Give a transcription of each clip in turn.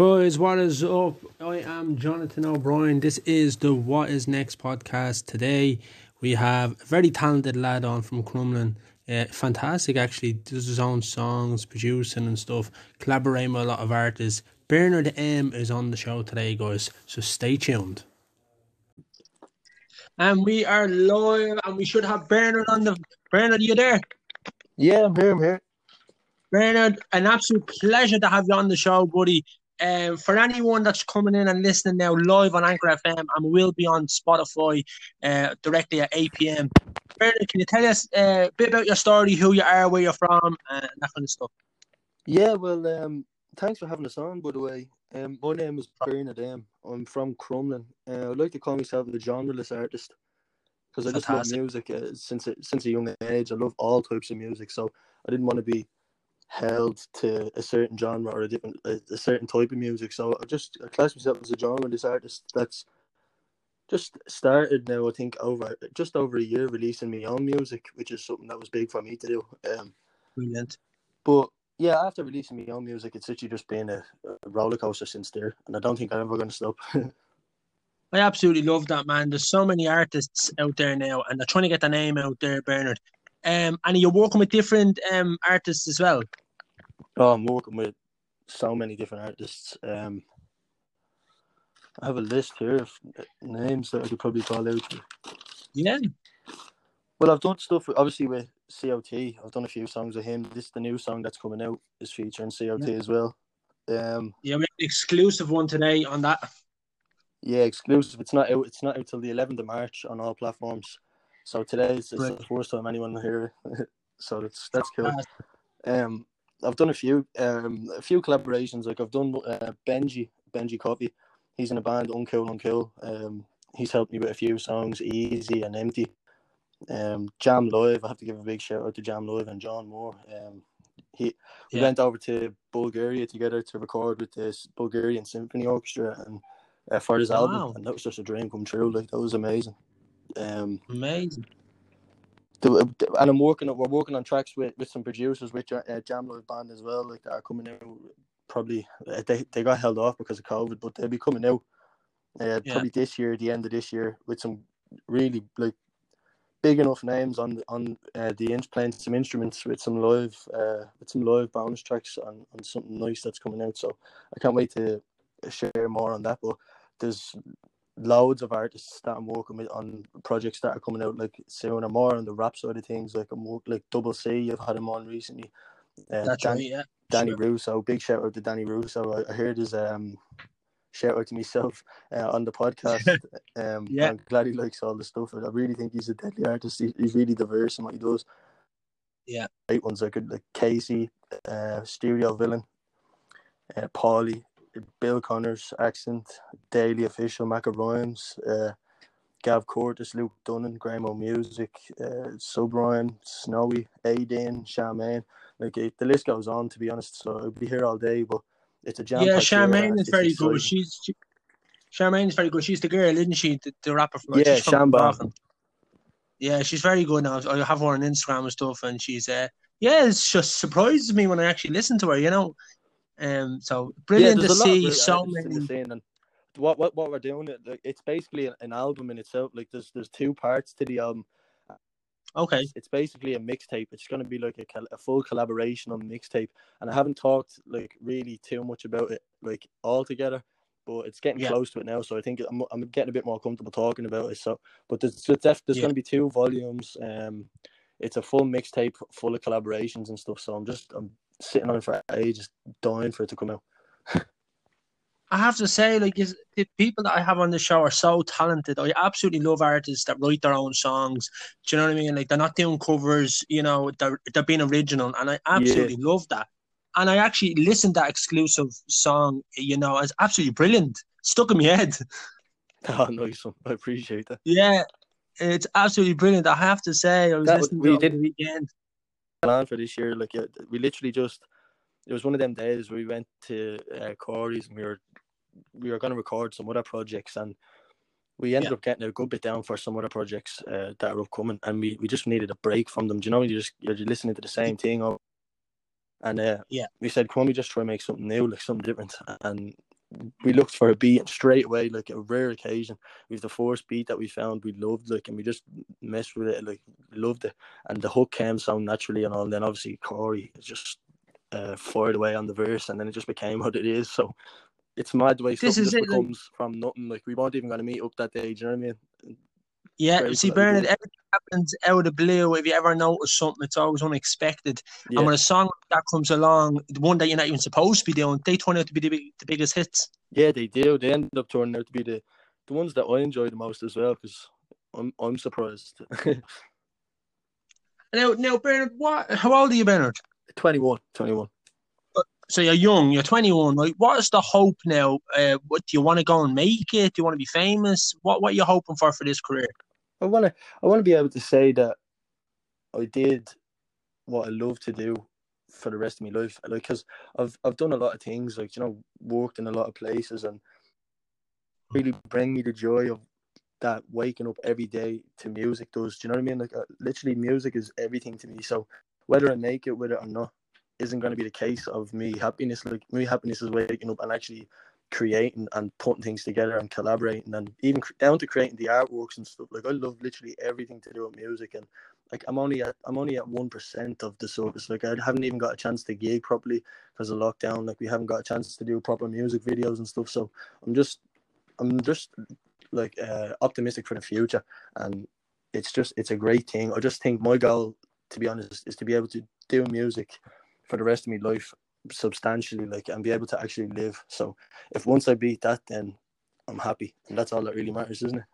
Guys, what is up? I am Jonathan O'Brien. This is the What Is Next podcast. Today we have a very talented lad on from Crumlin. Uh, fantastic, actually. Does his own songs, producing and stuff, collaborating with a lot of artists. Bernard M is on the show today, guys. So stay tuned. And we are live, and we should have Bernard on the. Bernard, are you there? Yeah, I'm here. I'm here. Bernard, an absolute pleasure to have you on the show, buddy. Um, for anyone that's coming in and listening now live on Anchor FM, and we'll be on Spotify uh, directly at 8 p.m. Bernard, can you tell us uh, a bit about your story, who you are, where you're from, and that kind of stuff? Yeah, well, um, thanks for having us on, by the way. Um, my name is Bernard M. I'm from Crumlin. Uh, I'd like to call myself a genreless artist because I just love music uh, since a, since a young age. I love all types of music, so I didn't want to be held to a certain genre or a different a, a certain type of music. So I just I class myself as a genreless artist. That's just started now. I think over just over a year releasing my own music, which is something that was big for me to do. Um, Brilliant. but yeah, after releasing my own music, it's literally just been a, a roller coaster since there, and I don't think I'm ever going to stop. I absolutely love that, man. There's so many artists out there now, and they're trying to get their name out there, Bernard. Um, and you're working with different um artists as well. oh, I'm working with so many different artists. Um, I have a list here of names that I could probably call out. Yeah. Well, I've done stuff with, obviously with COT. I've done a few songs with him. This the new song that's coming out is featuring COT as well. Um, Yeah, we have an exclusive one today on that. yeah, exclusive. It's not out. It's not out till the 11th of March on all platforms. So today is Right. the first time anyone here. so that's that's cool. Um, I've done a few um a few collaborations. Like I've done uh, Benji Benji Coffee. He's in a band Uncool Uncool. Um, he's helped me with a few songs, Easy and Empty. Um, Jam Live. I have to give a big shout out to Jam Live and John Moore. Um, he we Yeah. went over to Bulgaria together to record with this Bulgarian Symphony Orchestra and uh, for his Wow. album, and that was just a dream come true. Like that was amazing. Um, Amazing. the, and I'm working on we're working on tracks with, with some producers with uh, Jam Live Band as well, like that are coming out. Probably uh, they they got held off because of COVID, but they'll be coming out uh, Yeah. probably this year, the end of this year, with some really like big enough names on the- on uh, the inch playing some instruments with some live uh, with some live bonus tracks on, on something nice that's coming out. So I can't wait to share more on that. But there's loads of artists that I'm working with on projects that are coming out like soon or more on the rap side of things. Like I'm work, like Double C, I've had him on recently. Uh, That's Dan- right, yeah. Danny Sure. Russo, big shout out to Danny Russo. I, I heard his um shout out to myself uh, on the podcast. um, Yeah. I'm glad he likes all the stuff. I really think he's a deadly artist. He, he's really diverse in what he does. Yeah. Great ones like like Casey, uh, Studio Villain, uh, Paulie, Bill Connors, Accent, Daily Official, Maca Rhymes, uh, Gav Curtis, Luke Dunnan, Graham Music, uh, Sub Ryan, Snowy, Aiden, Charmaine. Like it, the list goes on. To be honest, so I'll be here all day. But it's a jam. Yeah, Charmaine is very good. She's she, Charmaine is very good. She's the girl, isn't she? The, the rapper from Yeah, Shamba. Yeah, she's very good now. I have her on Instagram and stuff, and she's uh yeah, it just surprises me when I actually listen to her. You know, um, so brilliant to there's of see so artists in the many. and what what what we're doing like, it's basically an, an album in itself. Like there's there's two parts to the album. Okay, It's, it's basically a mixtape. It's going to be like a, a full collaboration on mixtape, and I haven't talked like really too much about it like all together. But it's getting Yeah. close to it now, so I think I'm, I'm getting a bit more comfortable talking about it. So, but there's there's, there's Yeah. going to be two volumes. Um, it's a full mixtape full of collaborations and stuff. So I'm just I'm sitting on it for ages, dying for it to come out. I have to say, like, is the people that I have on the show are so talented. I absolutely love artists that write their own songs. Do you know what I mean? Like, they're not doing covers. You know, they're they're being original, and I absolutely love that. And I actually listened to that exclusive song. You know, it's absolutely brilliant. Stuck in my head. Oh, nice one. I appreciate that. Yeah, it's absolutely brilliant. I have to say, I was That listening we to it did- the weekend. Plan for this year. Like we literally just it was one of them days where we went to uh, Corey's and we were we were going to record some other projects and we ended Yeah. up getting a good bit down for some other projects uh, that are upcoming and we, we just needed a break from them. Do you know you just you're listening to the same thing over And uh, Yeah. we said, "Come on, we just try and make something new, like something different." And we looked for a beat and straight away, like a rare occasion. It was the first beat that we found we loved, like, and we just messed with it, like, loved it. And the hook came so naturally and all. And then obviously Corey just uh, fired away on the verse, and then it just became what it is. So it's mad the way This is just it, like- from nothing. Like we weren't even going to meet up that day. Do you know what I mean? Yeah, Grateful see, Bernard, everything happens out of the blue. If you ever notice something, it's always unexpected. Yeah. And when a song that comes along, the one that you're not even supposed to be doing, they turn out to be the, big, the biggest hits. Yeah, they do. They end up turning out to be the the ones that I enjoy the most as well. Because I'm I'm surprised. Now, now, Bernard, what? How old are you, Bernard? 21, 21. So you're young. You're 21, right? What is the hope now? Uh, what do you want to go and make it? Do you want to be famous? What What are you hoping for for this career? I want to I want to be able to say that I did what I love to do for the rest of my life. Like, cause I've I've done a lot of things. Like, you know, worked in a lot of places and really bring me the joy of that waking up every day to music does. Do you know what I mean? Like, uh, literally, music is everything to me. So whether I make it with it or not isn't going to be the case of me happiness. Like, me happiness is waking up and actually creating and putting things together and collaborating and even down to creating the artworks and stuff. Like, I love literally everything to do with music and. Like I'm only at I'm only at one percent of the service. Like I haven't even got a chance to gig properly because of lockdown. Like we haven't got a chance to do proper music videos and stuff. So I'm just I'm just like uh, optimistic for the future, and it's just it's a great thing. I just think my goal, to be honest, is to be able to do music for the rest of my life substantially, like and be able to actually live. So if once I beat that, then I'm happy, and that's all that really matters, isn't it?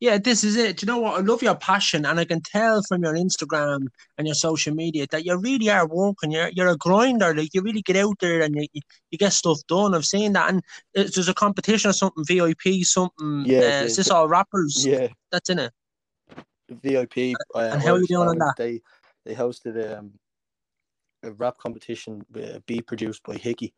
Yeah, this is it. Do you know what? I love your passion, and I can tell from your Instagram and your social media that you really are working. You're you're a grinder. Like you really get out there and you, you, get stuff done. I've seen that, and it's, there's a competition or something. VIP, something. Yeah, uh, is this all rappers? Yeah, That's in it. VIP. Uh, And how are you doing on that? They they hosted um, a rap competition, uh, beat produced by Hickey,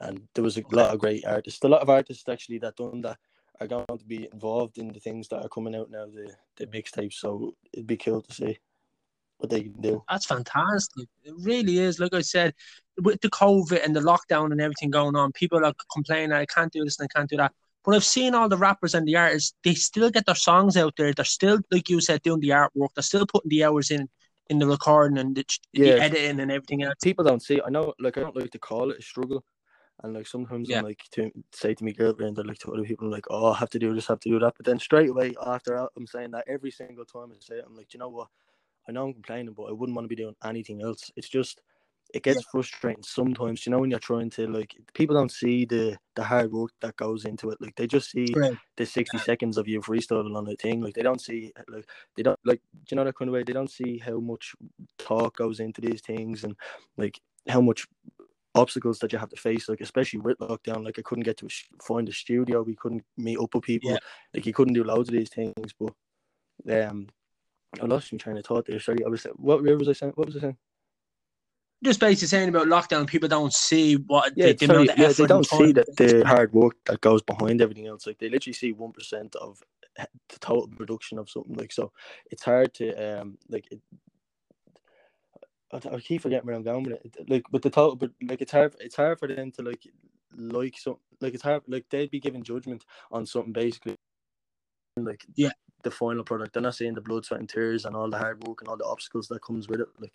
and there was a lot of great artists. A lot of artists actually that done that are going to be involved in the things that are coming out now, the the mixtapes. So it'd be cool to see what they can do. That's fantastic. It really is. Like I said, with the COVID and the lockdown and everything going on, people are complaining, I can't do this and I can't do that. But I've seen all the rappers and the artists, they still get their songs out there. They're still, like you said, doing the artwork. They're still putting the hours in in the recording and the, Yeah. the editing and everything else. People don't see. I know, like I don't like to call it a struggle. And like sometimes Yeah. I'm like to say to me girlfriend or like to other people, I'm like, oh, I have to do this, I have to do that. But then straight away after I'm saying that every single time I say it, I'm like, you know what? I know I'm complaining, but I wouldn't want to be doing anything else. It's just it gets frustrating sometimes. You know when you're trying to like people don't see the the hard work that goes into it. Like they just see Right. the sixty seconds of you freestyling on a thing. Like they don't see like they don't like do you know that kind of way. They don't see how much talk goes into these things and like how much obstacles that you have to face. Like especially with lockdown, like I couldn't get to a sh- find a studio. We couldn't meet up with people. Yeah. Like you couldn't do loads of these things. But um, I lost my train of thought there. Sorry, I was what where was I saying? What was I saying? Just basically saying about lockdown, people don't see what Yeah, the, the sorry, of yeah, they don't see that the hard work that goes behind everything else. Like they literally see one percent of the total production of something. Like so, it's hard to um like. It, I, I keep forgetting where I'm going with it. Like with the total, but like it's hard. It's hard for them to like like some like it's hard. Like they'd be giving judgment on something basically. Like Yeah. the final product. They're not seeing the blood, sweat, and tears and all the hard work and all the obstacles that comes with it. Like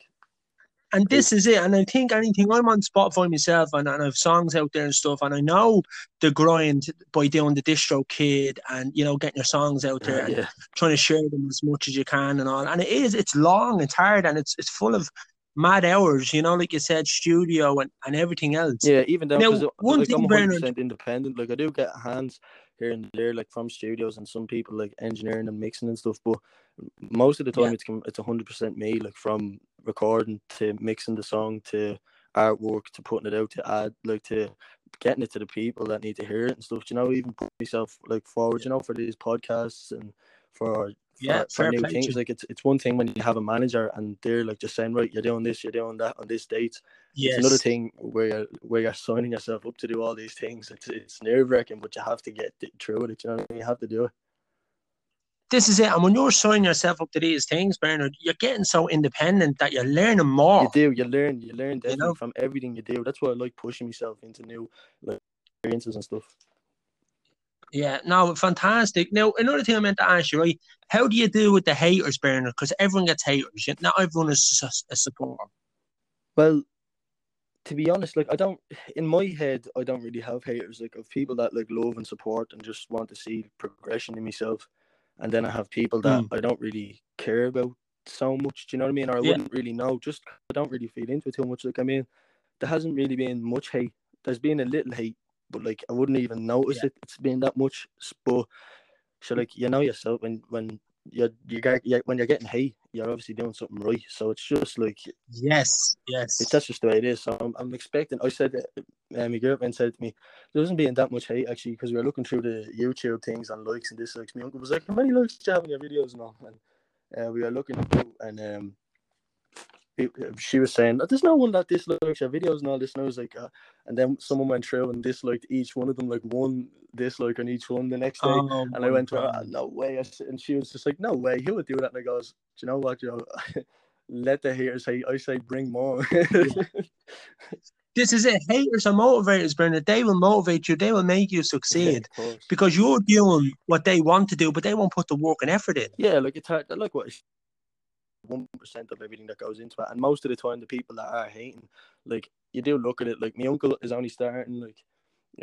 And this is it. And I think anything I'm on Spotify myself and, and I have songs out there and stuff. And I know the grind by doing the DistroKid and, you know, getting your songs out there and yeah, trying to share them as much as you can and all. And it is, it's long, it's hard, and it's it's full of mad hours, you know, like you said, studio and, and everything else. Yeah, even though Now, 'cause, uh, one like, thing, I'm 100% Bernard- independent. Like I do get hands here and there, like from studios and some people like engineering and mixing and stuff. But most of the time, Yeah. it's it's 100% me. Like from recording to mixing the song to artwork to putting it out to add like to getting it to the people that need to hear it and stuff. You know, even put myself like forward. You know, for these podcasts and for Yeah, for, for fair new things. Like it's it's one thing when you have a manager and they're like just saying, right, you're doing this, you're doing that on this date. Yes. It's another thing where you're where you're signing yourself up to do all these things. It's it's nerve wracking, but you have to get through it. You know I mean? You have to do it. This is it. And when you're signing yourself up to these things, Bernard, you're getting so independent that you're learning more. You do. You learn. You learn You know? from everything you do. That's why I like pushing myself into new like experiences and stuff. Yeah, no, fantastic. Now, another thing I meant to ask you, right? How do you deal with the haters, Bernard? Because everyone gets haters. Not everyone is a supporter. Well, to be honest, like I don't in my head, I don't really have haters. Like of people that like love and support and just want to see progression in myself, and then I have people that Mm. I don't really care about so much. Do you know what I mean? Or I Yeah. wouldn't really know. Just I don't really feed into it too much. Like I mean, there hasn't really been much hate. There's been a little hate, but like I wouldn't even notice Yeah. it. It's been that much. But so like you know yourself when when you you get you, when you're getting hate, you're obviously doing something right. So it's just like Yes, yes. it's, that's just the way it is. So I'm, I'm expecting. I said, uh, my girlfriend said to me, there wasn't being that much hate actually because we were looking through the YouTube things and likes and dislikes. My uncle was like, "How many likes do you have on your videos and all?" And uh, we were looking through, and um, it- she was saying, "There's no one that dislikes your videos and all this." And I was like, uh, and then someone went through and disliked each one of them, like one dislike on each one the next day. Oh, And I went to her. "Ah, no way. And she was just like, no way, who would do that? And I goes, do you know what, Joe? Let the haters hate. I say, bring more. This is it. Haters are motivators, Bernard. They will motivate you. They will make you succeed course. because you're doing what they want to do, but they won't put the work and effort in. Yeah, like it's hard. Like what one percent of everything that goes into it, and most of the time, the people that are hating, like you do look at it. Like my uncle is only starting, like,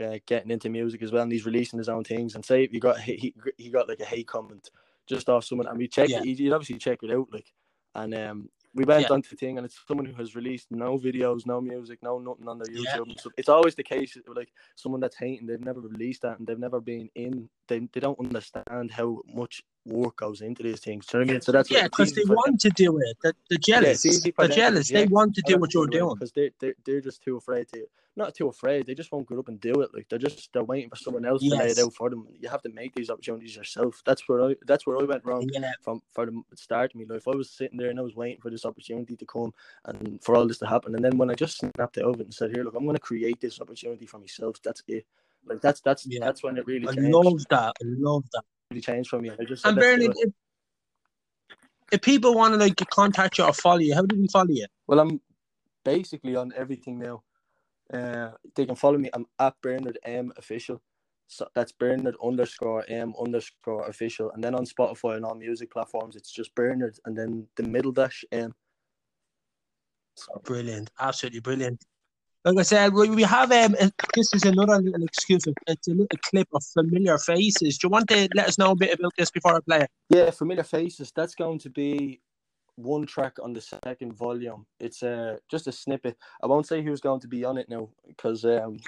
uh, getting into music as well, and he's releasing his own things. And say if you got he he, he got like a hate comment just off someone, and we check Yeah. it. He'd obviously check it out, like, and um. We went Yeah. onto the thing, and it's someone who has released no videos, no music, no nothing on their YouTube Yeah. stuff. It's always the case, like someone that's hating, they've never released that, and they've never been in. They they don't understand how much work goes into these things. Do you know what I mean? So that's Yeah, because they want to do it. They're, they're jealous. they're them jealous. They want to do what you're doing. because they they they're just too afraid to not too afraid. They just won't get up and do it. Like they're just they're waiting for someone else to lay it out for them. You have to make these opportunities yourself. That's where I that's where I went wrong Yeah, from for the start of my life. I was sitting there and I was waiting for this opportunity to come and for all this to happen. And then when I just snapped it it and said, "Here, look, I'm going to create this opportunity for myself." That's it. Like that's that's Yeah. that's when it really I changed. love that. I love that. Changed for me. I just And "Let's Bernard, if, if people want to like contact you or follow you, how do we follow you? Well, I'm basically on everything now. Uh, they can follow me. I'm at Bernard M official. So that's Bernard underscore M underscore official. And then on Spotify and all music platforms, it's just Bernard and then the middle dash M. So, Brilliant, absolutely brilliant. Like I said, we, we have um, uh, this is another little exclusive. It's a little clip of familiar faces. Do you want to let us know a bit about this before I play it? yeah, familiar faces. That's going to be one track on the second volume. It's uh, just a snippet. I won't say who's going to be on it now because um,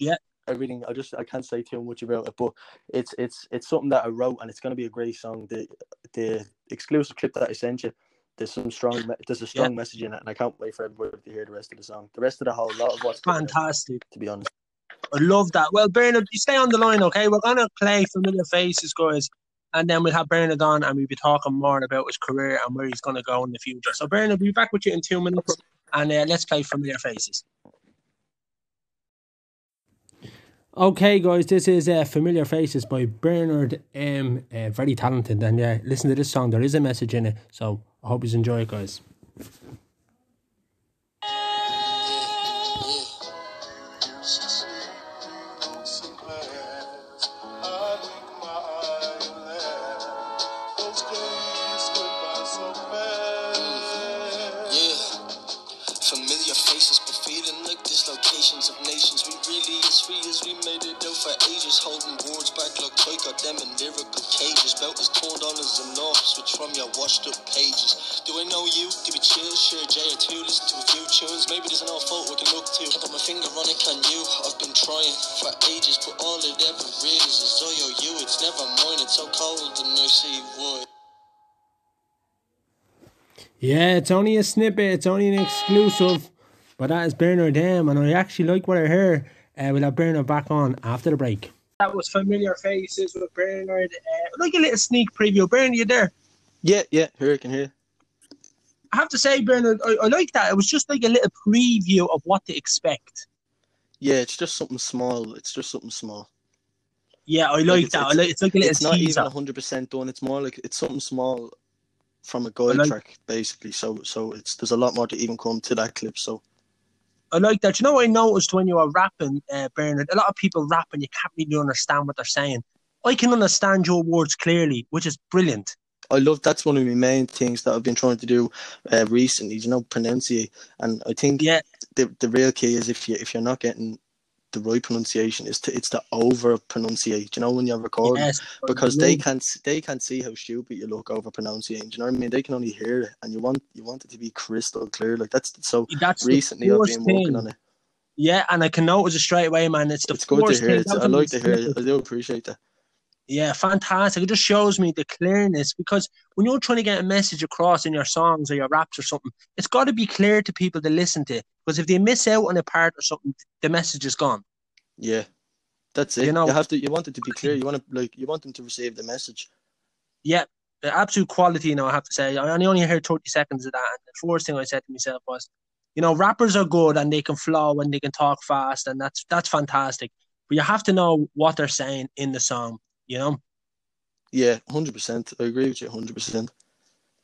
Yeah. everything. I just I can't say too much about it, but it's it's it's something that I wrote and it's going to be a great song. The the exclusive clip that I sent you. There's some strong. There's a strong message in it, and I can't wait for everybody to hear the rest of the song. The rest of the whole lot of what's coming out, Fantastic. to be honest. I love that. Well, Bernard, you stay on the line, okay? We're gonna play familiar faces, guys, and then we'll have Bernard on, and we'll be talking more about his career and where he's gonna go in the future. So, Bernard, we'll be back with you in two minutes, and uh, let's play familiar faces. Okay, guys, this is uh, Familiar Faces by Bernard M. Uh, very talented, and yeah, listen to this song. There is a message in it, so I hope you enjoy it, guys. We made it out for ages. Holding words back like I got them in lyrical cages. Belt as torn down as an off switch from your washed up pages. Do I know you? Give me chills, share J or two, listen to a few tunes. Maybe there's an old photo I can look to. Put my finger on it, can you? I've been trying for ages, but all it ever is is oh, I owe you. It's never mine, it's so cold and I see why. Yeah, it's only a snippet. It's only an exclusive. But that is Bernard M, and I actually like what I hear. Uh, we'll have Bernard back on after the break. That was Familiar Faces with Bernard. Uh, like a little sneak preview. Bernard, you there? Yeah, yeah. Here I can hear. I have to say, Bernard, I, I like that. It was just like a little preview of what to expect. Yeah, it's just something small. It's just something small. Yeah, I like, Like, it's- that. I it's- like, it's like a little It's not teaser. even hundred percent done. It's more like it's something small from a guide like- track, basically. So so it's there's a lot more to even come to that clip. So I like that. You know what I noticed when you were rapping, uh, Bernard? A lot of people rap and you can't really understand what they're saying. I can understand your words clearly, which is brilliant. I love that's one of my main things that I've been trying to do uh, recently. You know, pronunciate, and I think Yeah. the the real key is if you if you're not getting the right pronunciation, is to it's to over pronunciate. You know, when you're recording. Yes, because they can't they can't see how stupid you look over pronouncing. You know what I mean? They can only hear it, and you want you want it to be crystal clear. Like that's so. That's Recently, I've been working thing. on it. Yeah, and I can notice it straight away, man. It's the It's good to hear. That I like to hear. it. I do appreciate that. Yeah, fantastic. It just shows me the clearness because when you're trying to get a message across in your songs or your raps or something, it's got to be clear to people to listen to. Because if they miss out on a part or something, the message is gone. Yeah, that's it. You know, You, have to. You want it to be clear. You want to like. You want them to receive the message. Yeah, the absolute quality, you know, I have to say. I only heard 30 seconds of that. And the first thing I said to myself was, you know, rappers are good and they can flow and they can talk fast, and that's that's fantastic. But you have to know what they're saying in the song, you know? Yeah, hundred percent. I agree with you. Hundred percent.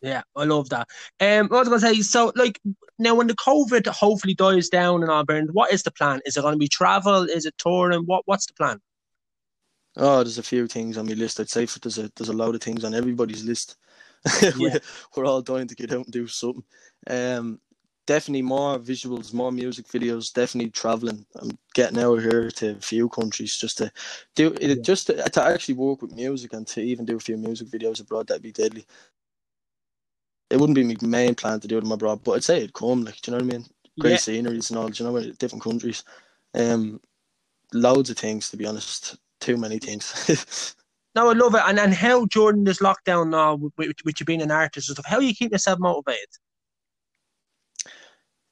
Yeah, I love that. Um, what was I going to say? So, like, now when the COVID hopefully dies down and all, Bernard, what is the plan? Is it going to be travel? Is it touring? What What's the plan? Oh, there's a few things on my list. I'd say for there's a there's a load of things on everybody's list. Yeah. we're, we're all dying to get out and do something. Um, definitely more visuals, more music videos. Definitely traveling. I'm getting out here to a few countries just to do it. Yeah. Just to, to actually work with music and to even do a few music videos abroad. That'd be deadly. It wouldn't be my main plan to do them abroad, but I'd say it'd come. Like, do you know what I mean? Great Yeah. sceneries and all. Do you know, different countries. Um, loads of things to be honest. Too many things. No, I love it. And and how during this lockdown now, with, with you being an artist and stuff, how you keep yourself motivated?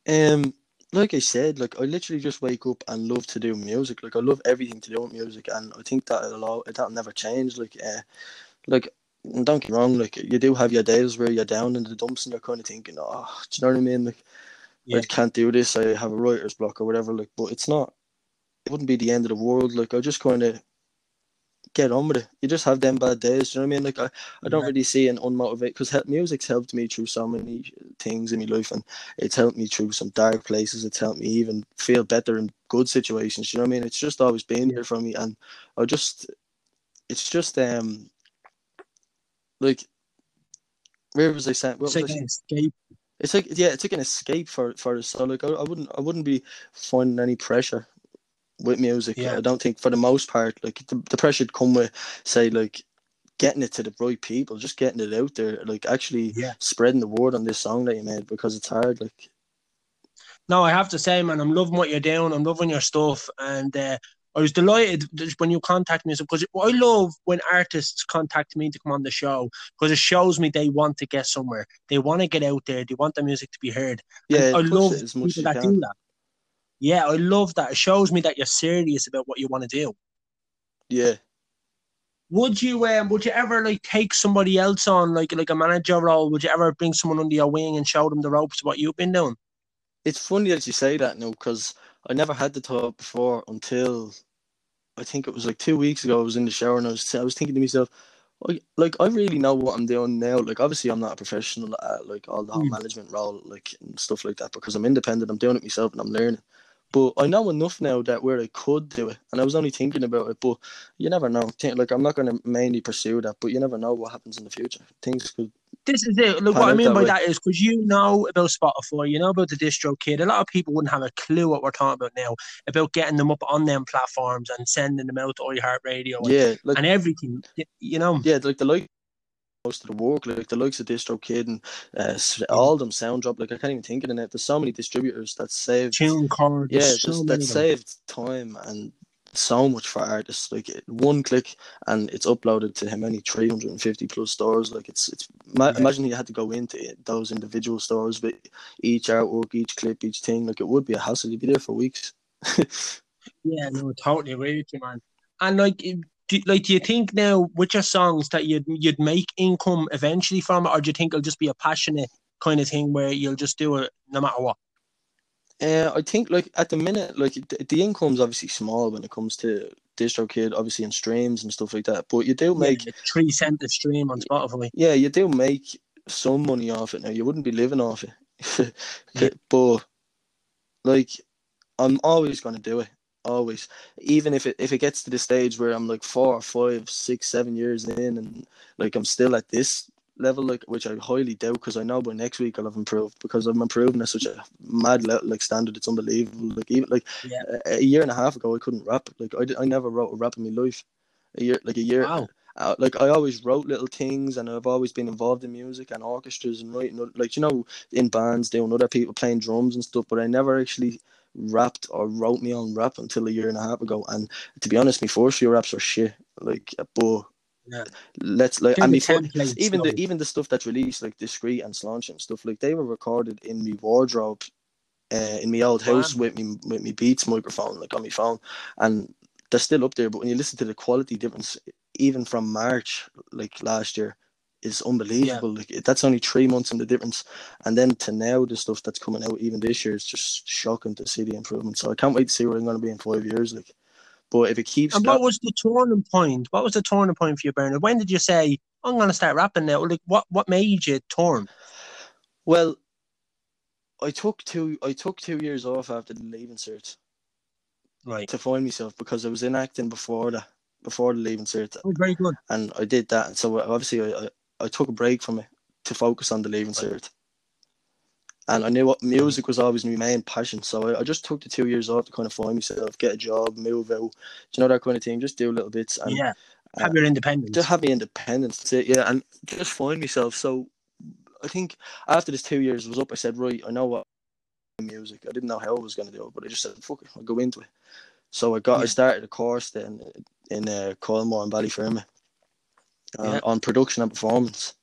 Um, like I said, like I literally just wake up and love to do music. Like I love everything to do with music, and I think that it'll that'll never change. Like, uh, like don't get me wrong, like you do have your days where you're down in the dumps and you're kind of thinking, oh, do you know what I mean? Like, Yeah. I can't do this. I have a writer's block or whatever. Like, but it's not. It wouldn't be the end of the world. Like I just kind of get on with it. You just have them bad days. Do you know what I mean? Like I, I don't Yeah. really see an unmotivated because music's helped me through so many things in my life, and it's helped me through some dark places. It's helped me even feel better in good situations. You know what I mean? It's just always been there for me, and I just, it's just um, like, where was I saying? What It's like an escape. It's like yeah, it's like an escape for for us. So like I, I wouldn't I wouldn't be finding any pressure with music. Yeah. I don't think for the most part like the, the pressure'd come with say like getting it to the right people, just getting it out there, like actually Yeah. spreading the word on this song that you made because it's hard. Like No, I have to say, man, I'm loving what you're doing. I'm loving your stuff, and uh, I was delighted when you contacted me because I love when artists contact me to come on the show because it shows me they want to get somewhere. They want to get out there. They want their music to be heard. yeah, I love it as much as people you that do that. Yeah, I love that. It shows me that you're serious about what you want to do. Yeah. Would you um would you ever like take somebody else on like like a manager role? Would you ever bring someone under your wing and show them the ropes of what you've been doing? It's funny that you say that now because I never had the thought before until I think it was like two weeks ago. I was in the shower and I was I was thinking to myself, I, like I really know what I'm doing now. Like obviously I'm not a professional at like all the whole Mm. management role like and stuff like that because I'm independent. I'm doing it myself and I'm learning. But I know enough now that where I could do it, and I was only thinking about it. But you never know. Like I'm not going to mainly pursue that, but you never know what happens in the future. Things could. This is it. Look, what I mean that by way. that is because you know about Spotify, you know about the DistroKid. A lot of people wouldn't have a clue what we're talking about now about getting them up on them platforms and sending them out to iHeartRadio and, Yeah, like and everything. You know, yeah, like the like most of the work, like the likes of DistroKid and uh, all them Soundrop. Like I can't even think of the name. There's so many distributors that saved. yeah, so just, that saved time and so much for artists. Like one click and it's uploaded to how many 350 plus stores. Like it's it's. Ma- Yeah. Imagine you had to go into it, those individual stores with each artwork, each clip, each thing. Like it would be a hassle. You'd be there for weeks. Yeah, no, totally agree with you, man. And like, do, like, do you think now with your songs that you'd you'd make income eventually from it, or do you think it'll just be a passionate kind of thing where you'll just do it no matter what? Uh, I think like at the minute, like the, the income's obviously small when it comes to DistroKid, obviously in streams and stuff like that. But you do make yeah, three cent a stream on Spotify. Yeah, you do make some money off it now. You wouldn't be living off it. Yeah. But like I'm always gonna do it. Always. Even if it if it gets to the stage where I'm like four, five, six, seven years in and like I'm still at this level, like which I highly doubt because I know by next week I'll have improved because I'm improving at such a mad le- like standard. It's unbelievable. Like even like Yeah. a, a year and a half ago, I couldn't rap. Like I, did, I never wrote a rap in my life. A year like a year. Wow. Uh, like I always wrote little things, and I've always been involved in music and orchestras and writing. Like you know, in bands, doing other people playing drums and stuff. But I never actually rapped or wrote me own rap until a year and a half ago. And to be honest, my first few raps were shit. Like, but Yeah. let's like and the before even the even the stuff that's released like discreet and slanch and stuff like they were recorded in my wardrobe uh, in my old house Wow. with me with me beats microphone like on my phone and they're still up there but when you listen to the quality difference even from march like last year is unbelievable like that's only three months in the difference and then to now the stuff that's coming out even this year is just shocking to see the improvement so i can't wait to see where i'm going to be in five years like but if it keeps And that- what was the turning point? What was the turning point for you, Bernard? When did you say, I'm going to start rapping now? Like, what, what made you turn? Well, I took two. I took two years off after the leaving cert Right. to find myself because I was in acting before that, before the leaving cert, Oh, very good. and I did that. And so obviously, I, I, took a break from it to focus on the leaving cert. And I knew what music was always my main passion, so I, I just took the two years off to kind of find myself, get a job, move out, do you know that kind of thing. Just do little bits and yeah. uh, Have your independence. just have my independence. That's it, yeah, and just find myself. So I think after this two years was up, I said, right, I know what music. I didn't know how I was going to do it, but I just said, fuck it, I'll go into it. So I got, I started a course then in uh, Colmore and Ballyfermot uh, Uh, yeah. on production and performance.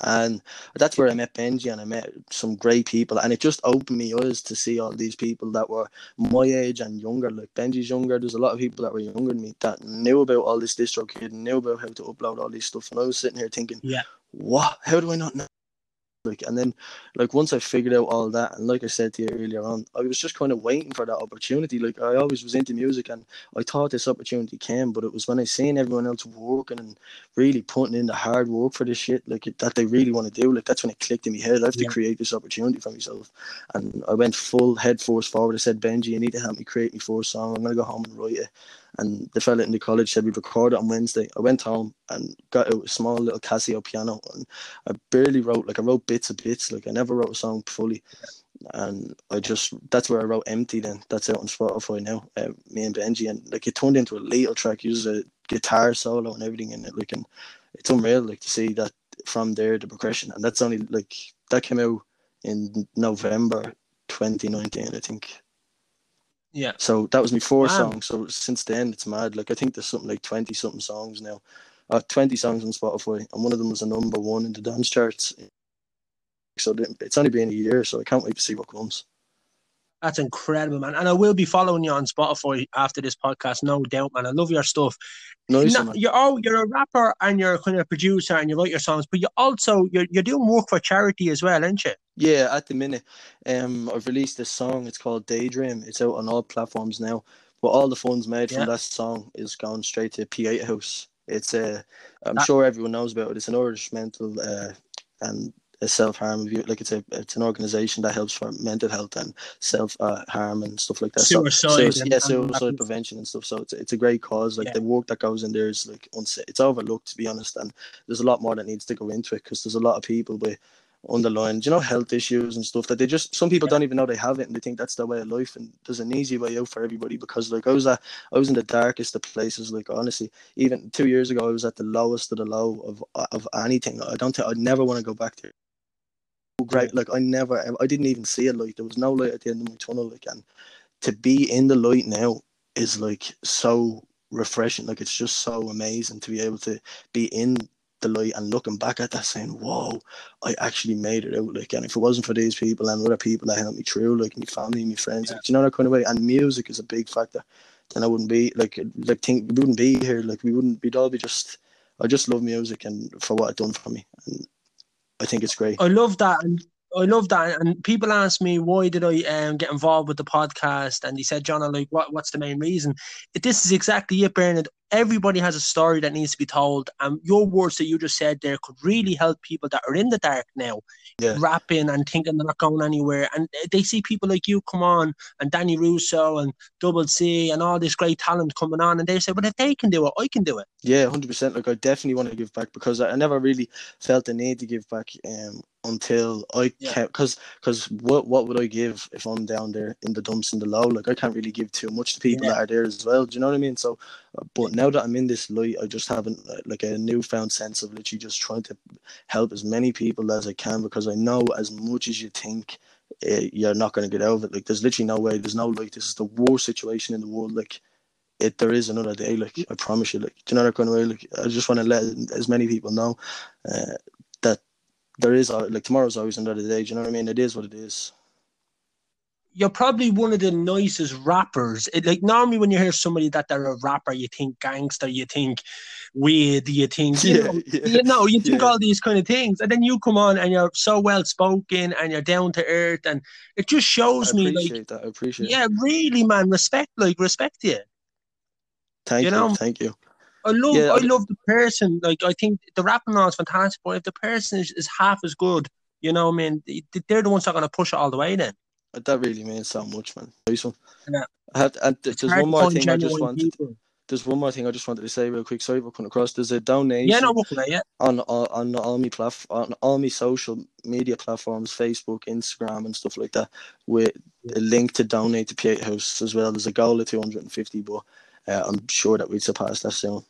And that's where I met Benji and I met some great people. And it just opened me eyes to see all these people that were my age and younger. Like Benji's younger. There's a lot of people that were younger than me that knew about all this DistroKid and knew about how to upload all this stuff. And I was sitting here thinking, Yeah. what? How do I not know? Like, and then, like, once I figured out all that, and like I said to you earlier on, I was just kind of waiting for that opportunity. Like, I always was into music, and I thought this opportunity came, but it was when I seen everyone else working and really putting in the hard work for this shit, like that they really want to do. Like, that's when it clicked in my head. I have to create this opportunity for myself, and I went full head force forward. I said, Benji, you need to help me create my first song. I'm gonna go home and write it. And the fella in the college said we'd record it on Wednesday. I went home and got out a small little Casio piano and I barely wrote like I wrote bits of bits. Like I never wrote a song fully. And I just that's where I wrote empty then. That's out on Spotify now. Uh, me and Benji and like it turned into a little track, uses a guitar solo and everything in it. Like and it's unreal like to see that from there the progression. And that's only like that came out in November twenty nineteen, I think. Yeah. So that was my fourth Wow. song. So since then, it's mad. Like I think there's something like twenty something songs now. Have twenty songs on Spotify, and one of them was a number one in the dance charts. So it's only been a year, so I can't wait to see what comes. That's incredible, man. And I will be following you on Spotify after this podcast, no doubt, man. I love your stuff. Nice, No, you're oh, you're a rapper and you're kind of a producer and you write your songs, but you also you're you're doing work for charity as well, aren't you? Yeah, at the minute, um, I've released this song. It's called Daydream. It's out on all platforms now. But all the funds made Yeah. from that song is going straight to Pieta House. It's uh, I'm That- sure everyone knows about it. It's an Irish mental uh, and self harm. Like it's a it's an organization that helps for mental health and self uh, harm and stuff like that. So- Suicide so, it's- yeah, suicide prevention and stuff. So it's it's a great cause. Like Yeah. the work that goes in there is like unsa- it's overlooked to be honest. And there's a lot more that needs to go into it because there's a lot of people with underlying, you know, health issues and stuff that they just some people Yeah. don't even know they have it and they think that's their way of life and there's an easy way out for everybody because like I was at I was in the darkest of places like honestly even two years ago I was at the lowest of the low of of anything I don't think I'd never want to go back there great like I never I didn't even see a light. There was no light at the end of my tunnel like and to be in the light now is like so refreshing. Like it's just so amazing to be able to be in the light and looking back at that saying whoa I actually made it out like and if it wasn't for these people and other people that helped me through like my family my friends Yeah. like, you know that kind of way? And music is a big factor. Then I wouldn't be like like think we wouldn't be here like we wouldn't we'd all be just I just love music and for what it done for me. And I think it's great. I love that, and I love that. And people ask me why did I um, get involved with the podcast, and he said, John, I'm like, what, what's the main reason? This is exactly it, Bernard. Everybody has a story that needs to be told, and your words that you just said there could really help people that are in the dark now, Yeah. rapping and thinking they're not going anywhere. And they see people like you come on, and Danny Russo and Double C, and all this great talent coming on, and they say, "Well, if they can do it, I can do it." Yeah, hundred percent. Like I definitely want to give back because I, I never really felt the need to give back um until I Yeah. can't because because what what would I give if I'm down there in the dumps and the low? Like I can't really give too much to people Yeah. that are there as well. Do you know what I mean? So, uh, but now that I'm in this light, I just haven't uh, like a newfound sense of literally just trying to help as many people as I can because I know as much as you think. Uh, you're not going to get out of it. Like, there's literally no way. There's no like. This is the worst situation in the world. Like, it there is another day. Like I promise you. Like do you know that kind of way. Like I just want to let as many people know uh, there is uh, like tomorrow's always another day. Do you know what I mean? It is what it is. you're probably one of the nicest rappers. It, like normally when you hear somebody that they're a rapper, you think gangster, you think weird, you think you know, you know, you think Yeah. all these kind of things, and then you come on and you're so well spoken and you're down to earth, and it just shows me like, that. I appreciate. it. yeah, really, man, respect, like respect you. Thank you you. know, Thank you. I love, Yeah, I I- love the person. Like I think the rapping now is fantastic, but if the person is, is half as good, you know, what I mean, they- they're the ones that are gonna push it all the way. Then That really means so much, man. Nice one. Yeah. I have, and there's one more thing I just wanted. people. There's one more thing I just wanted to say real quick. Sorry for coming across. There's a donation. Yeah, no, yeah. on all on all my platf- on all my social media platforms, Facebook, Instagram, and stuff like that, with a link to donate to Pieta House as well. There's a goal of 250, but uh, I'm sure that we'd surpass that soon.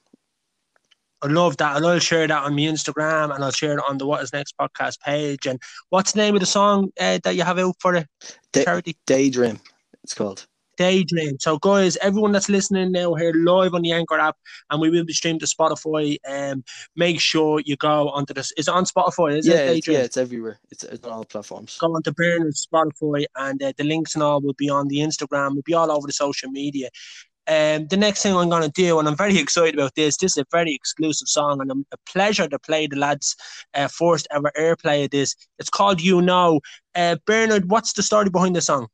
I love that. And I'll share that on my Instagram and I'll share it on the What Is Next podcast page. And what's the name of the song uh, that you have out for the Da- charity? Daydream, it's called. Daydream. So, guys, everyone that's listening now here live on the Anchor app, and we will be streamed to Spotify. Um, make sure you go onto this. Is it on Spotify? Is yeah, it it's, Daydream? yeah, it's everywhere. It's, it's on all platforms. Go onto Bernard's Spotify, and uh, the links and all will be on the Instagram. Will be all over the social media. Um, the next thing I'm going to do, and I'm very excited about this. This is a very exclusive song, and a pleasure to play the lads' uh, first ever airplay of this. It's called "You Know." Uh, Bernard, what's the story behind the song?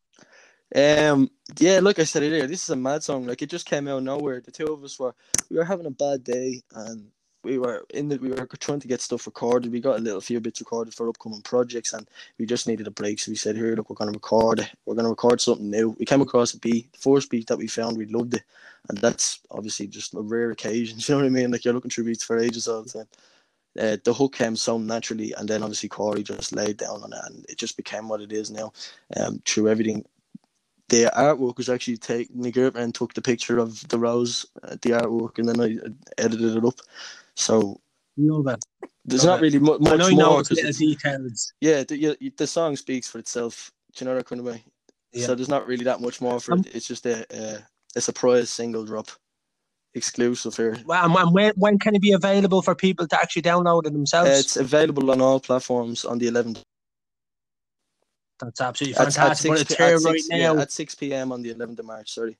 Um, yeah, like I said earlier, this is a mad song. Like it just came out of nowhere. The two of us were we were having a bad day, and we were in the we were trying to get stuff recorded. We got a little few bits recorded for upcoming projects, and we just needed a break. So we said, "Here, look, we're gonna record. We're gonna record something new." We came across a beat, the first beat that we found, we loved it, and that's obviously just a rare occasion. You know what I mean? Like you're looking through beats for ages all the time. Uh, the hook came so naturally, and then obviously Corey just laid down on it, and it just became what it is now. Um, through everything the artwork was actually taken. Nick and took the picture of the rose, uh, the artwork, and then I edited it up. So Love it. there's Love not really mu- much I know more. it's 'cause little details. yeah, the, you, the song speaks for itself. Do you know that kind of way? Yeah. So there's not really that much more for Um, it. It's just a, a a surprise single drop, exclusive here. Well, and- when, when can it be available for people to actually download it Uh, themselves? it's available on all platforms on the 11th. That's absolutely At, at fantastic. But 6, it's p- here at, right 6, now. yeah, at 6 p.m. on the 11th of March. Sorry.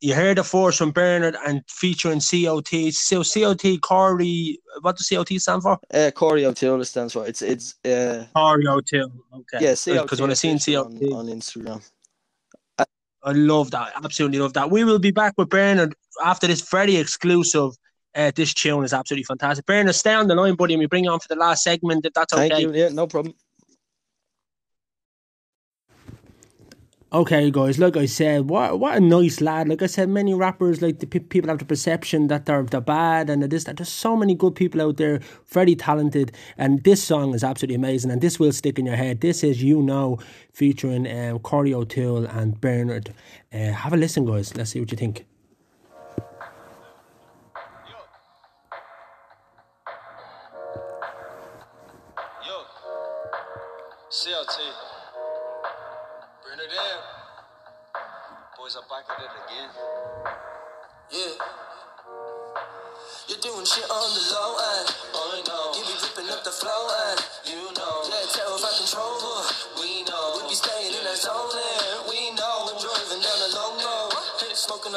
You heard the force from Bernard and featuring COT. So COT Corey, what does COT stand for? Uh, Corey O'Toole stands for. It's it's uh Corey O'Toole. Okay. yeah. Because when I seen COT, on, on Instagram. I love that. Absolutely love that. We will be back with Bernard after this very exclusive. Uh, this tune is absolutely fantastic. Bernard, stay on the line, buddy, and we bring you on for the last segment. If that's okay. Thank you. Yeah, no problem. Okay, guys. Like I said, what what a nice lad. Like I said, many rappers like the pe- people have the perception that they're they're bad and this that there's so many good people out there, very talented. And this song is absolutely amazing, and this will stick in your head. This is you know, featuring um, Corey O'Toole and Bernard. Uh, have a listen, guys. Let's see what you think. Back at it again. Yeah. You're doing shit on the low end. Oh, I know. You be ripping up the flow and you know. Yeah, terrified control.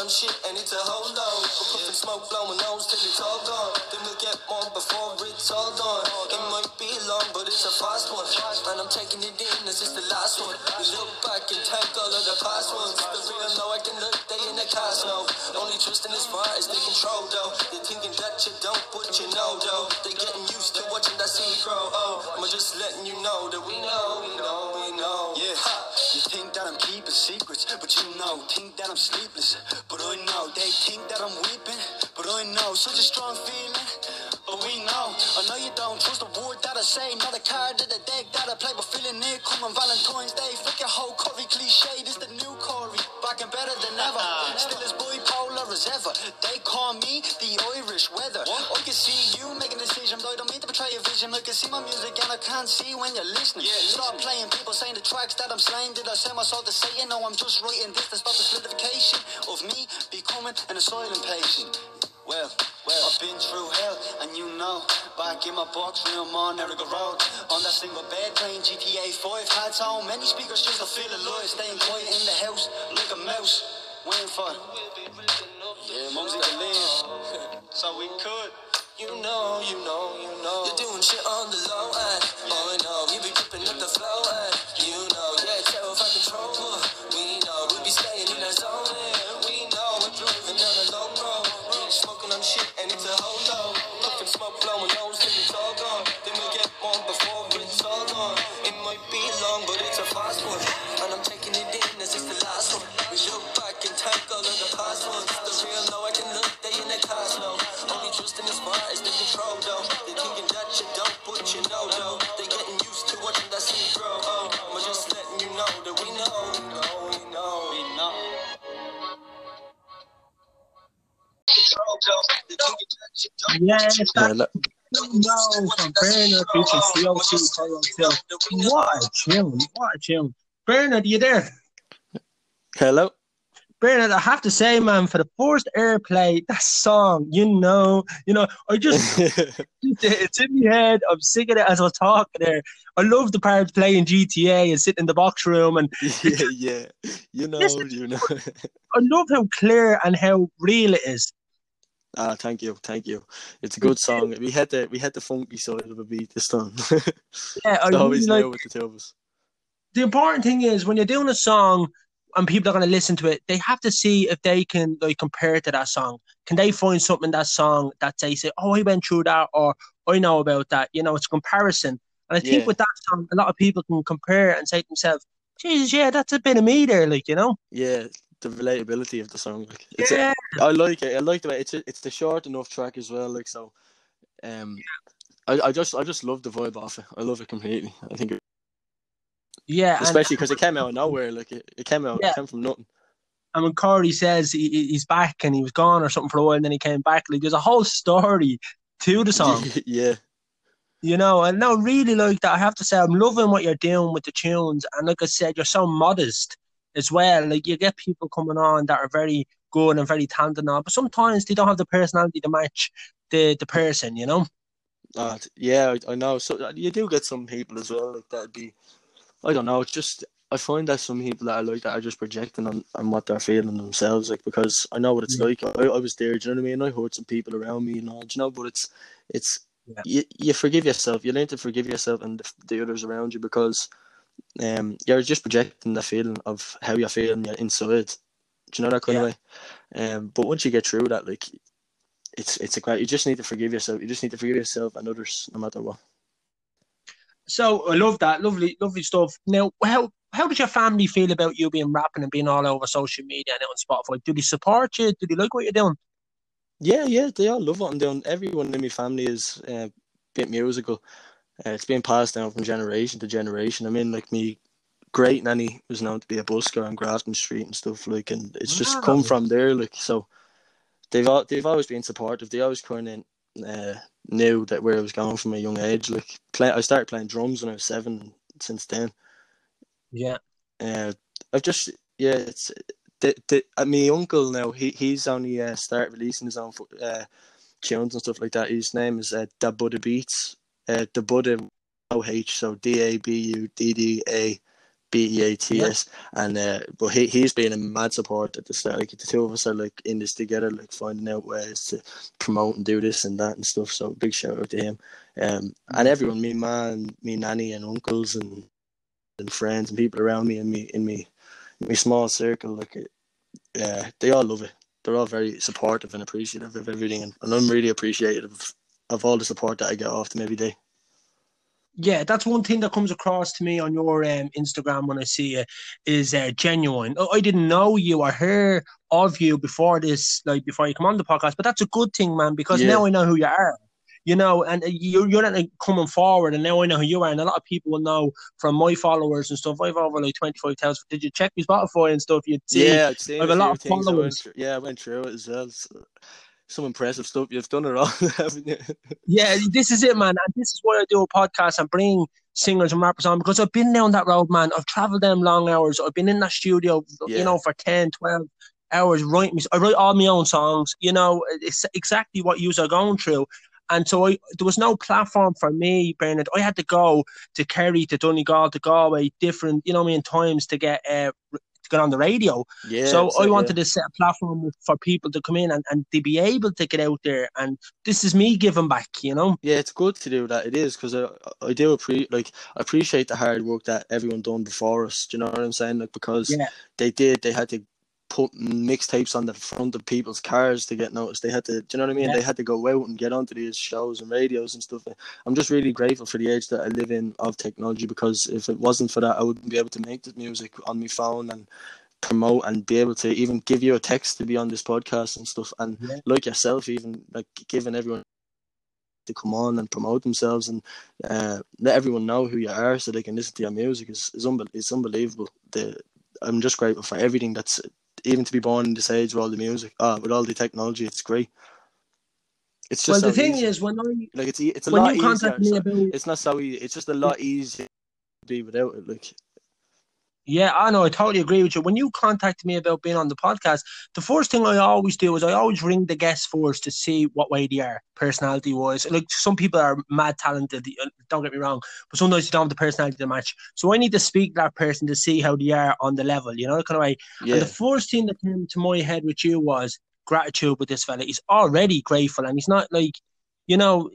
Shit, and it's a hold on. We're puffing smoke, blowing nose till it's all gone. Then we'll get more before it's all done. It might be long, but it's a fast one. And I'm taking it in this is the last one. We look back and thank all of the past ones. The real know I can look, they in the cast now. Only trusting as far as they control, though. They're thinking that you don't, but you know, though. They getting used to watching that scene grow. Oh, I'm just letting you know that we know, we know, we know. Yeah, you think that I'm keeping secrets, but you know, think that I'm sleepless. But I know they think that I'm weeping, but I know such a strong feeling. But we know, I know you don't trust the word that I say, not a card in the deck that I play, but feeling near coming Valentine's Day. Fuck your whole Corey cliche, this the new Corey, back and better than ever. Still as as ever. They call me the Irish weather. I can see you making a decision, but I don't mean to betray your vision. I can see my music and I can't see when you're listening. Stop playing, people saying the tracks that I'm slaying. Did I sell my soul to Satan? No, I'm just writing this to stop the solidification of me becoming an asylum patient. Well, well, I've been through hell, and you know, back in my box room on Erica Road, on that single bed playing GTA 5, had so many speakers just to feel alive, staying quiet in the house like a mouse, waiting for. Yeah, mumsy to leave, so we could. You know, you know, you know. You're doing shit on the low end. Oh, I know. You be ripping up the flow end. You know, yeah, terrified control. We know. We be staying in our zone. And we know. We're driving down the low road. Smoking on shit and it's a whole on. Fucking smoke blowing nose till it's all gone. Then we get more before it's all gone. It might be long, but it's a fast one. And I'm taking it in as it's the last one. We look back and thank all the past. The real know I can look, they in the cast now. Only trusting as far as they control though. They thinking that you don't, but you know though. They getting used to watching that scene grow. Oh, I'm just letting you know that we know, we know, we know. We know. Control though. They thinking that you don't, Yes, Yeah, that look, no from Bernard featuring COT Coral Hill. What a tune! What a tune! Bernard, you there? hello. Bernard, I have to say, man, for the first airplay, that song, you know, you know, I just it's in my head. I'm singing it as I talk there. I love the part playing GTA and sitting in the box room, and yeah, yeah. You know, Listen, you know. I love how clear and how real it is. Ah, thank you, thank you. It's a good song. We had the we had the funky side of a beat this time. Yeah, I always really like. with the two of us. The important thing is when you're doing a song and people are going to listen to it, they have to see if they can like compare it to that song. Can they find something in that song that they say, "Oh, I went through that," or "I know about that"? You know, it's a comparison. And I think Yeah. with that song, a lot of people can compare and say to themselves, "Jesus, yeah, that's a bit of me there." Like you know, Yeah, the relatability of the song. Like, it's yeah, I like it. I like the way it's it's the short enough track as well. Like so, um, I, I just I just love the vibe off it. I love it completely. I think, it, yeah. Especially because it came out of nowhere. Like it, it came out, Yeah. it came from nothing. and when Corey says he, he- he's back and he was gone or something for a while, and then he came back, like there's a whole story to the song. yeah, You know, and no, really like that. I have to say, I'm loving what you're doing with the tunes. And like I said, you're so modest as well. Like you get people coming on that are very good and very talented now, but sometimes they don't have the personality to match the the person. You know? uh, yeah, I, I know. So uh, you do get some people as well. Like that'd be, I don't know. It's just I find that some people that I like that are just projecting on, on what they're feeling themselves. Like because I know what it's Yeah. like. I, I was there. Do you know what I mean? I heard some people around me and all. Do you know? But it's it's Yeah. you, you forgive yourself. You learn to forgive yourself and the, the others around you because um you're just projecting the feeling of how you're feeling inside. Do you know that kind of way? Um, but once you get through that, like it's it's a great. You just need to forgive yourself. You just need to forgive yourself and others, no matter what. So I love that. Lovely, lovely stuff. Now, how how did your family feel about you being rapping and being all over social media and on Spotify? Do they support you? Do they like what you're doing? Yeah, yeah, they all love what I'm doing. Everyone in my family is uh, a bit musical. Uh, it's been passed down from generation to generation. I mean, like me, great nanny was known to be a busker on Grafton Street and stuff like, and it's just Wow. come from there. Like, so they've al- they've always been supportive. They always come of uh, knew that where I was going from a young age. Like, play, I started playing drums when I was seven. Since then, Yeah. uh, I've just yeah, it's the the uh, my uncle now. He he's only uh, started releasing his own uh, tunes and stuff like that. His name is uh, Da Budda Beats. Uh, Da Budda O H so D A B U D D A B E A T S, and uh, but he he's been a mad support at the start. Like the two of us are like in this together, like finding out ways to promote and do this and that and stuff. So big shout out to him, um, and everyone, me man, me nanny and uncles and and friends and people around me and me in me in me small circle. Like, yeah, they all love it. They're all very supportive and appreciative of everything, and, and I'm really appreciative of, of all the support that I get off them every day yeah, that's one thing that comes across to me on your um, Instagram when I see it is uh, genuine. I didn't know you or hear of you before this, like before you come on the podcast, but that's a good thing, man, because yeah. now I know who you are. You know, and you're you're not like, coming forward, and now I know who you are, and a lot of people will know from my followers and stuff. I've over like twenty five thousand. Did you check my Spotify and stuff? You'd see. Yeah, I've seen I have a lot of followers. I yeah, I went through it as well. So some impressive stuff. You've done it all, haven't you? Yeah, this is it, man. And this is why I do a podcast and bring singers and rappers on because I've been down that road, man. I've traveled them long hours. I've been in that studio, yeah. you know, for 10, 12 hours writing. I write all my own songs. You know, it's exactly what you are going through. And so I, there was no platform for me, Bernard. I had to go to Kerry, to Donegal, to Galway, different, you know, I mean, times to get uh, get on the radio. Yeah, so I wanted to set a platform for people to come in and, and to be able to get out there. And this is me giving back, you know? Yeah, it's good to do that. It is because I, I do appreciate like appreciate the hard work that everyone done before us. Do you know what I'm saying? Like because yeah. they did, they had to put mixtapes on the front of people's cars to get noticed. They had to, do you know what I mean? Yeah. They had to go out and get onto these shows and radios and stuff. I'm just really grateful for the age that I live in of technology because if it wasn't for that, I wouldn't be able to make this music on my phone and promote and be able to even give you a text to be on this podcast and stuff. And yeah. like yourself, even like giving everyone to come on and promote themselves and uh, let everyone know who you are so they can listen to your music is is, unbe- is unbelievable. The I'm just grateful for everything that's even to be born in this age with all the music, uh, with all the technology, it's great. It's just well, the thing easy. is when I like it's it's a lot easier. Me about... It's not so easy. It's just a lot easier to be without it. Like yeah, I know. I totally agree with you. When you contacted me about being on the podcast, the first thing I always do is I always ring the guests first to see what way they are, personality wise. Like some people are mad talented, uh, don't get me wrong, but sometimes you don't have the personality to match. So I need to speak to that person to see how they are on the level, you know, kind of way. Yeah. And the first thing that came to my head with you was gratitude with this fella. He's already grateful and he's not like, you know,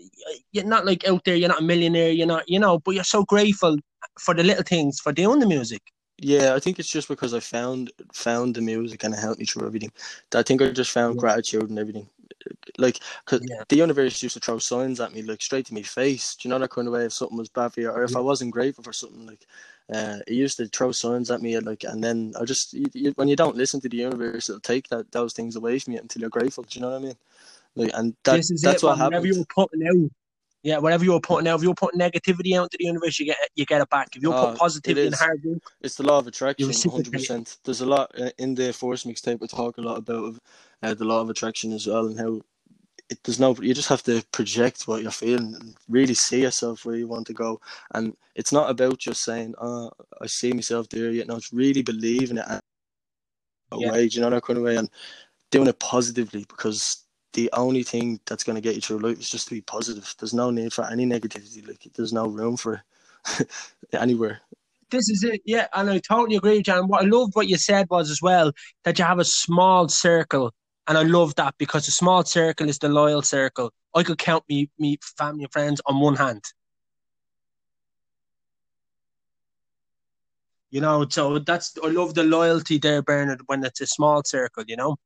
you're not like out there, you're not a millionaire, you're not, you know, but you're so grateful for the little things, for doing the music. Yeah, I think it's just because I found found the music and it helped me through everything. I think I just found yeah. gratitude and everything. Like, cause yeah. the universe used to throw signs at me, like straight to my face. Do you know that kind of way? If something was bad for you, or if yeah. I wasn't grateful for something, like, uh, it used to throw signs at me, like, and then I just, you, you, when you don't listen to the universe, it'll take that those things away from you until you're grateful. Do you know what I mean? Like, and that, that's it, what happens. Whenever you're putting out yeah, whatever you're putting out, if you're putting negativity out into the universe, you get you get it back. If you oh, put positivity and hard work, it's the law of attraction. Hundred percent. There's a lot uh, in the Force mixtape. We talk a lot about uh, the law of attraction as well, and how it, there's no. You just have to project what you're feeling and really see yourself where you want to go. And it's not about just saying, "Oh, I see myself there." Yet, no, it's really believing it. Away, yeah. you know that kind of way, and doing it positively because the only thing that's going to get you through life is just to be positive. There's no need for any negativity. Like there's no room for anywhere. This is it, yeah, and I totally agree, John. What I loved what you said was as well that you have a small circle, and I love that because a small circle is the loyal circle. I could count me, me family and friends on one hand. You know, so that's I love the loyalty there, Bernard, when it's a small circle. You know.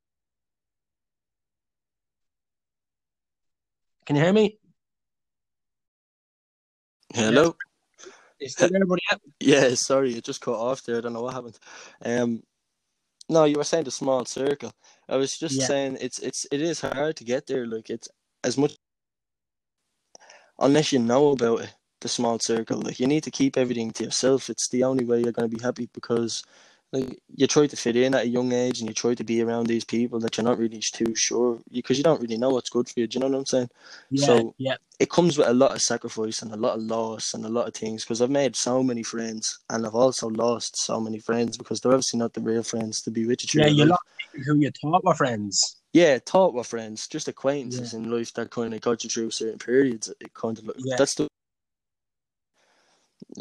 Can you hear me? Hello. Is there everybody Yeah, sorry, it just cut off there. I don't know what happened. Um, no, you were saying the small circle. I was just yeah. saying it's it's it is hard to get there. Like it's as much unless you know about it, the small circle. Like you need to keep everything to yourself. It's the only way you're going to be happy because like you try to fit in at a young age and you try to be around these people that you're not really too sure because you don't really know what's good for you. Do you know what I'm saying? Yeah, so yeah. it comes with a lot of sacrifice and a lot of loss and a lot of things because I've made so many friends and I've also lost so many friends because they're obviously not the real friends to be with you. Yeah, you lost who you thought were friends. Yeah, thought were friends, just acquaintances yeah. in life that kind of got you through certain periods. It kind of yeah. that's the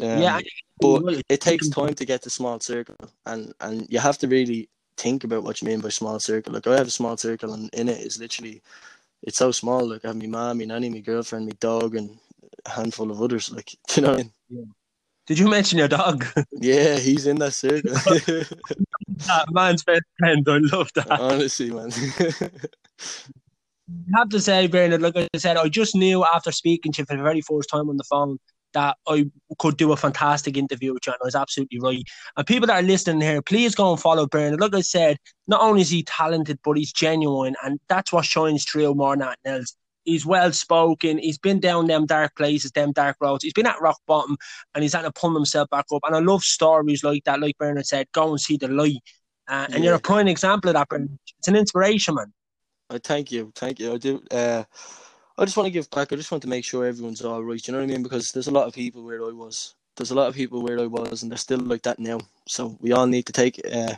Um, yeah, but it takes time to get to small circle, and and you have to really think about what you mean by small circle. Like I have a small circle, and in it is literally, it's so small. Like I have my mom, my nanny, my girlfriend, my dog, and a handful of others. Like do you know I mean? Did you mention your dog? Yeah, he's in that circle. that man's best friend. I love that. Honestly, man. I have to say, Bernard, like I said, I just knew after speaking to you for the very first time on the phone that I could do a fantastic interview with you, and I was absolutely right. And people that are listening here, please go and follow Bernard. Like I said, not only is he talented, but he's genuine, and that's what shines through more than anything else. He's well spoken. He's been down them dark places, them dark roads. He's been at rock bottom, and he's had to pull himself back up. And I love stories like that. Like Bernard said, go and see the light. Uh, And you're a prime example of that, Bernard. It's an inspiration, man. I thank you, thank you. I do. Uh, I just want to give back. I just want to make sure everyone's all right. You know what I mean? Because there's a lot of people where I was. There's a lot of people where I was, and they're still like that now. So we all need to take uh,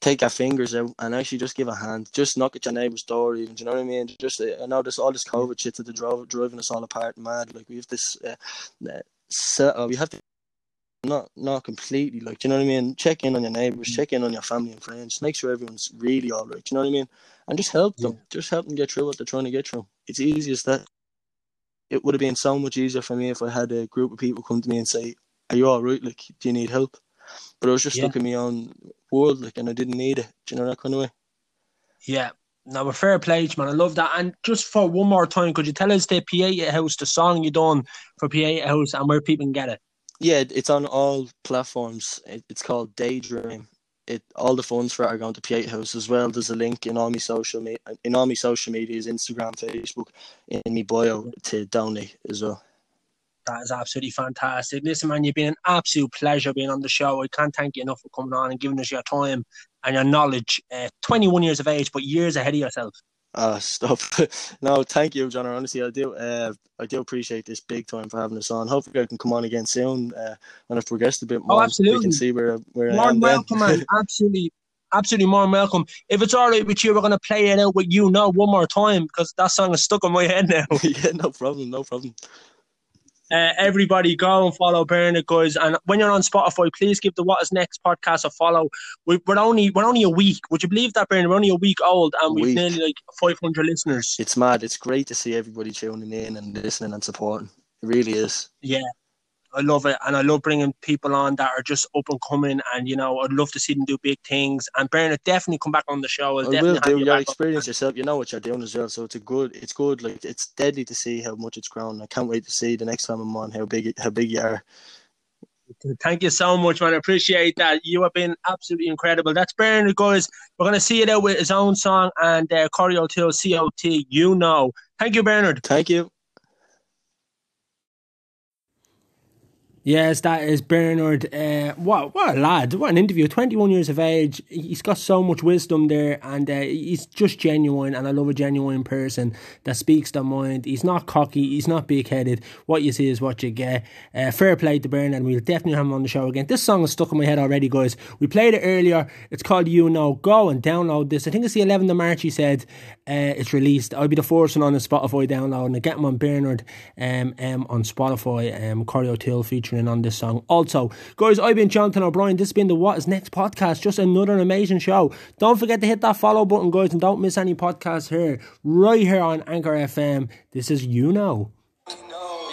take our fingers out and actually just give a hand. Just knock at your neighbour's door, even. Do you know what I mean? Just uh, I know this all this COVID shit that drove driving us all apart, mad. Like we have this. Uh, set, uh, we have to. Not not completely like do you know what I mean. Check in on your neighbours, check in on your family and friends. Make sure everyone's really all right. Do you know what I mean? and just help them. Just help them get through what they're trying to get through. It's easy as that. It would have been so much easier for me if I had a group of people come to me and say, "Are you all right? Like, do you need help?" But I was just Yeah. stuck in my own world, like, and I didn't need it. Do you know that kind of way? Yeah. No, a fair play, man. I love that. And just for one more time, could you tell us the Pieta House, the song you done for Pieta House, and where people can get it? Yeah, it's on all platforms. It's called Daydream. It all the funds for it are going to Pieta House as well. There's a link in all my social me- in all my social medias, Instagram, Facebook, in my bio to donate as well. That is absolutely fantastic. Listen, man, you've been an absolute pleasure being on the show. I can't thank you enough for coming on and giving us your time and your knowledge. Uh, 21 years of age, but years ahead of yourself. Ah, stop. no, thank you, John. Honestly, I do. Uh, I do appreciate this big time for having us on. Hopefully, I can come on again soon. Uh, when I've progressed a bit more, Oh, absolutely. can see where where More I am. welcome, man. Absolutely, absolutely more than welcome. If it's all right with you, we're going to play it out with you now one more time because that song is stuck in my head now. yeah, no problem, no problem. Uh, everybody go and follow Bernard, guys. And when you're on Spotify, please give the What Is Next podcast a follow. We, we're only we're only a week. Would you believe that, Bernard? We're only a week old, and we've Week. nearly like 500 listeners. It's mad. It's great to see everybody tuning in and listening and supporting. It really is. Yeah, I love it, and I love bringing people on that are just up and coming. And you know, I'd love to see them do big things. And Bernard, definitely come back on the show. I'll I will do. you Your on. experience yourself. You know what you're doing as well. So it's a good. It's good. Like it's deadly to see how much it's grown. I can't wait to see the next time I'm on how big how big you are. Thank you so much, man. I appreciate that. You have been absolutely incredible. That's Bernard, guys. We're going to see it out with his own song and uh, Corey O'Toole, COT, you know. Thank you, Bernard. Thank you. Yes, that is Bernard. Uh, what what a lad! What an interview. Twenty one years of age. He's got so much wisdom there, and uh, he's just genuine. And I love a genuine person that speaks their mind. He's not cocky. He's not big headed. What you see is what you get. Uh, fair play to Bernard. We'll definitely have him on the show again. This song is stuck in my head already, guys. We played it earlier. It's called You Know. Go and download this. I think it's the eleventh of March. He said uh, it's released. I'll be the first one on the Spotify download, and get him on Bernard um, um on Spotify. Um, Corey O'Toole featuring on this song. Also, guys, I've been Jonathan O'Brien. This has been the What Is Next podcast. Just another amazing show. Don't forget to hit that follow button, guys, and don't miss any podcasts here, right here on Anchor FM. This is You Know. We know,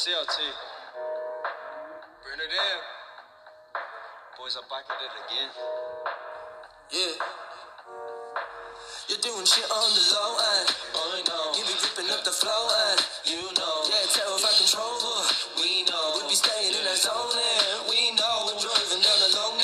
COT. Bring it in. Boys are back at it again. Yeah. You're doing shit on the low end. I know. You be ripping up the flow and you know. Yeah, tell if I control. We know. We be staying in that zone and we know. We're driving down the long.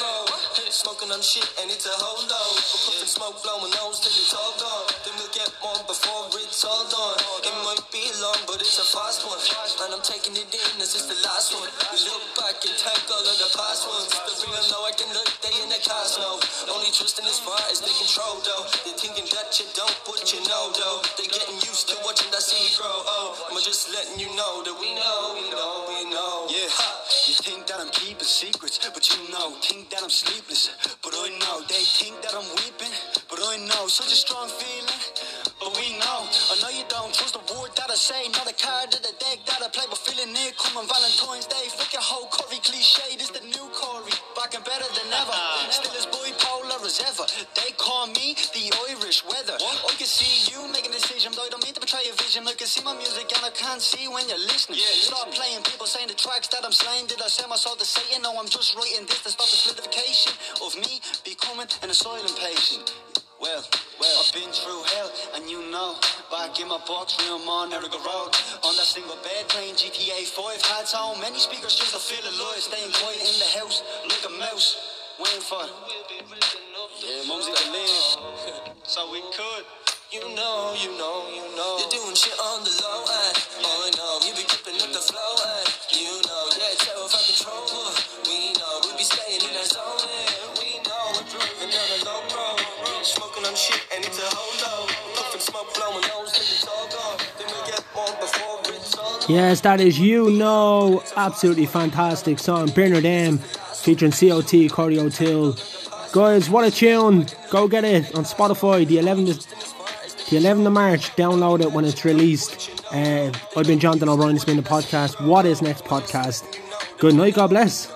Smoking on shit and it's a whole load. We're puffing smoke, blowing nose till it's all gone. Then we'll get one before it's all done. It might be long, but it's a fast one. And I'm taking it in, this is the last one. We look back and thank all of the past ones. The real know I can look, they in the cast now. Only trusting as far as they control though. They thinking that you don't, but you know though. They getting used to watching that seed grow. Oh, I'm just letting you know that we know, we know, we know. Yeah, ha. Secrets, but you know, think that I'm sleepless. But I know they think that I'm weeping, but I know such a strong feeling. But we know, I know you don't trust the word that I say, not a card of the deck that I play, but feeling near coming Valentine's Day. Fuck your whole Corey cliche, this the new Corey, and better than ever. Uh. Still as bipolar as ever. They call me the Irish weather. I can see you making a decision, but I don't mean to betray your vision. I can see my music and I can't see when you're listening. Yeah, Stop playing, people saying the tracks that I'm slaying. Did I sell my soul to Satan? No, I'm just writing this to stop the solidification of me becoming an asylum patient. Well, well, I've been through hell, and you know. Back in my box room on Erica Road. On that single bed playing GTA 5. Had so many speakers just to feel alive. Staying quiet in the house, like a mouse. Waiting for. Yeah, Mumsy to live. so we could. You know, you know, you know. You're doing shit on the low end. Oh, I know. You be keeping up the flow and and it's a. Smoke, blowing nose get before. Yes, that is You Know. Absolutely fantastic song. Bernard M. featuring COT, Corey O'Toole. Guys, what a tune. Go get it on Spotify. The 11th, the 11th of March. Download it when it's released. Uh, I've been Jonathan O'Brien. It's been the podcast. What is next podcast? Good night. God bless.